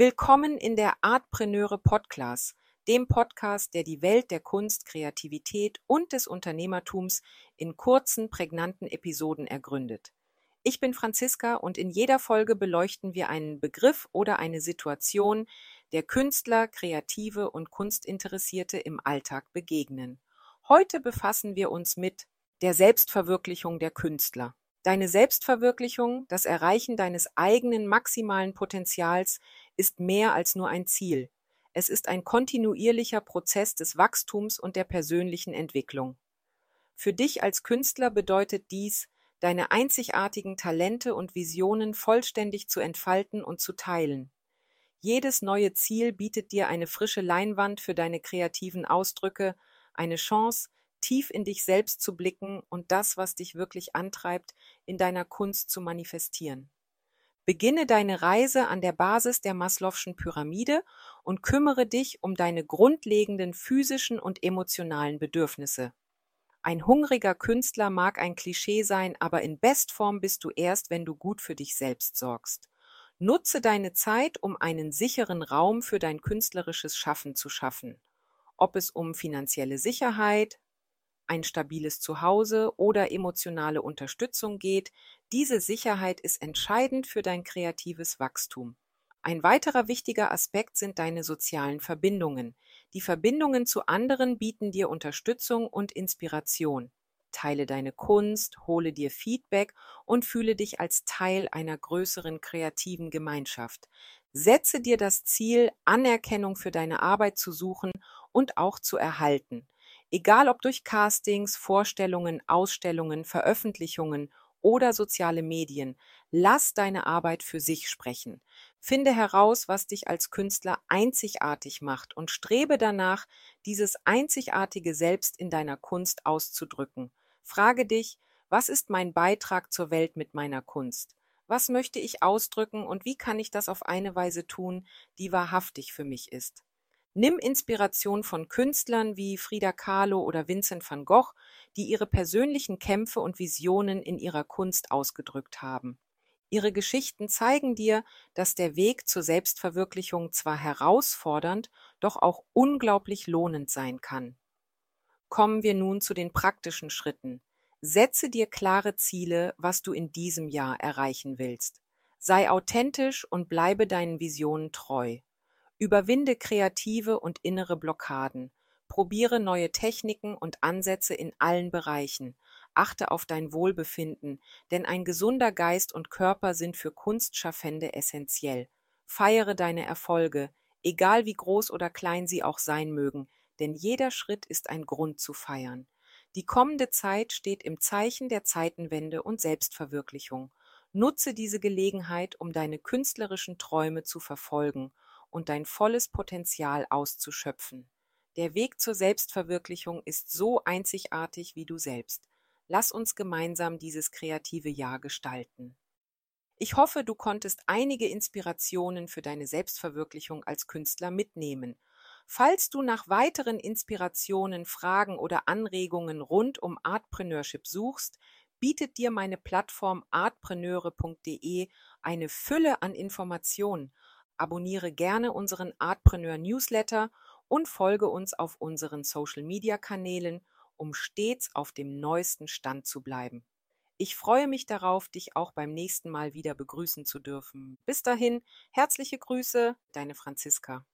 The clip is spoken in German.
Willkommen in der Artpreneure Podcast, dem Podcast, der die Welt der Kunst, Kreativität und des Unternehmertums in kurzen, prägnanten Episoden ergründet. Ich bin Franziska und in jeder Folge beleuchten wir einen Begriff oder eine Situation, der Künstler, Kreative und Kunstinteressierte im Alltag begegnen. Heute befassen wir uns mit der Selbstverwirklichung der Künstler. Deine Selbstverwirklichung, das Erreichen deines eigenen maximalen Potenzials ist mehr als nur ein Ziel. Es ist ein kontinuierlicher Prozess des Wachstums und der persönlichen Entwicklung. Für dich als Künstler bedeutet dies, deine einzigartigen Talente und Visionen vollständig zu entfalten und zu teilen. Jedes neue Ziel bietet dir eine frische Leinwand für deine kreativen Ausdrücke, eine Chance, tief in dich selbst zu blicken und das, was dich wirklich antreibt, in deiner Kunst zu manifestieren. Beginne deine Reise an der Basis der Maslow'schen Pyramide und kümmere dich um deine grundlegenden physischen und emotionalen Bedürfnisse. Ein hungriger Künstler mag ein Klischee sein, aber in Bestform bist du erst, wenn du gut für dich selbst sorgst. Nutze deine Zeit, um einen sicheren Raum für dein künstlerisches Schaffen zu schaffen. Ob es um finanzielle Sicherheit, ein stabiles Zuhause oder emotionale Unterstützung geht, diese Sicherheit ist entscheidend für dein kreatives Wachstum. Ein weiterer wichtiger Aspekt sind deine sozialen Verbindungen. Die Verbindungen zu anderen bieten dir Unterstützung und Inspiration. Teile deine Kunst, hole dir Feedback und fühle dich als Teil einer größeren kreativen Gemeinschaft. Setze dir das Ziel, Anerkennung für deine Arbeit zu suchen und auch zu erhalten. Egal ob durch Castings, Vorstellungen, Ausstellungen, Veröffentlichungen oder soziale Medien, lass deine Arbeit für sich sprechen. Finde heraus, was dich als Künstler einzigartig macht und strebe danach, dieses einzigartige Selbst in deiner Kunst auszudrücken. Frage dich, was ist mein Beitrag zur Welt mit meiner Kunst? Was möchte ich ausdrücken und wie kann ich das auf eine Weise tun, die wahrhaftig für mich ist? Nimm Inspiration von Künstlern wie Frida Kahlo oder Vincent van Gogh, die ihre persönlichen Kämpfe und Visionen in ihrer Kunst ausgedrückt haben. Ihre Geschichten zeigen dir, dass der Weg zur Selbstverwirklichung zwar herausfordernd, doch auch unglaublich lohnend sein kann. Kommen wir nun zu den praktischen Schritten. Setze dir klare Ziele, was du in diesem Jahr erreichen willst. Sei authentisch und bleibe deinen Visionen treu. Überwinde kreative und innere Blockaden. Probiere neue Techniken und Ansätze in allen Bereichen. Achte auf dein Wohlbefinden, denn ein gesunder Geist und Körper sind für Kunstschaffende essentiell. Feiere deine Erfolge, egal wie groß oder klein sie auch sein mögen, denn jeder Schritt ist ein Grund zu feiern. Die kommende Zeit steht im Zeichen der Zeitenwende und Selbstverwirklichung. Nutze diese Gelegenheit, um deine künstlerischen Träume zu verfolgen und dein volles Potenzial auszuschöpfen. Der Weg zur Selbstverwirklichung ist so einzigartig wie du selbst. Lass uns gemeinsam dieses kreative Jahr gestalten. Ich hoffe, du konntest einige Inspirationen für deine Selbstverwirklichung als Künstler mitnehmen. Falls du nach weiteren Inspirationen, Fragen oder Anregungen rund um Artpreneurship suchst, bietet dir meine Plattform artpreneure.de eine Fülle an Informationen Abonniere gerne unseren Artpreneur Newsletter und folge uns auf unseren Social Media Kanälen, um stets auf dem neuesten Stand zu bleiben. Ich freue mich darauf, dich auch beim nächsten Mal wieder begrüßen zu dürfen. Bis dahin, herzliche Grüße, deine Franziska.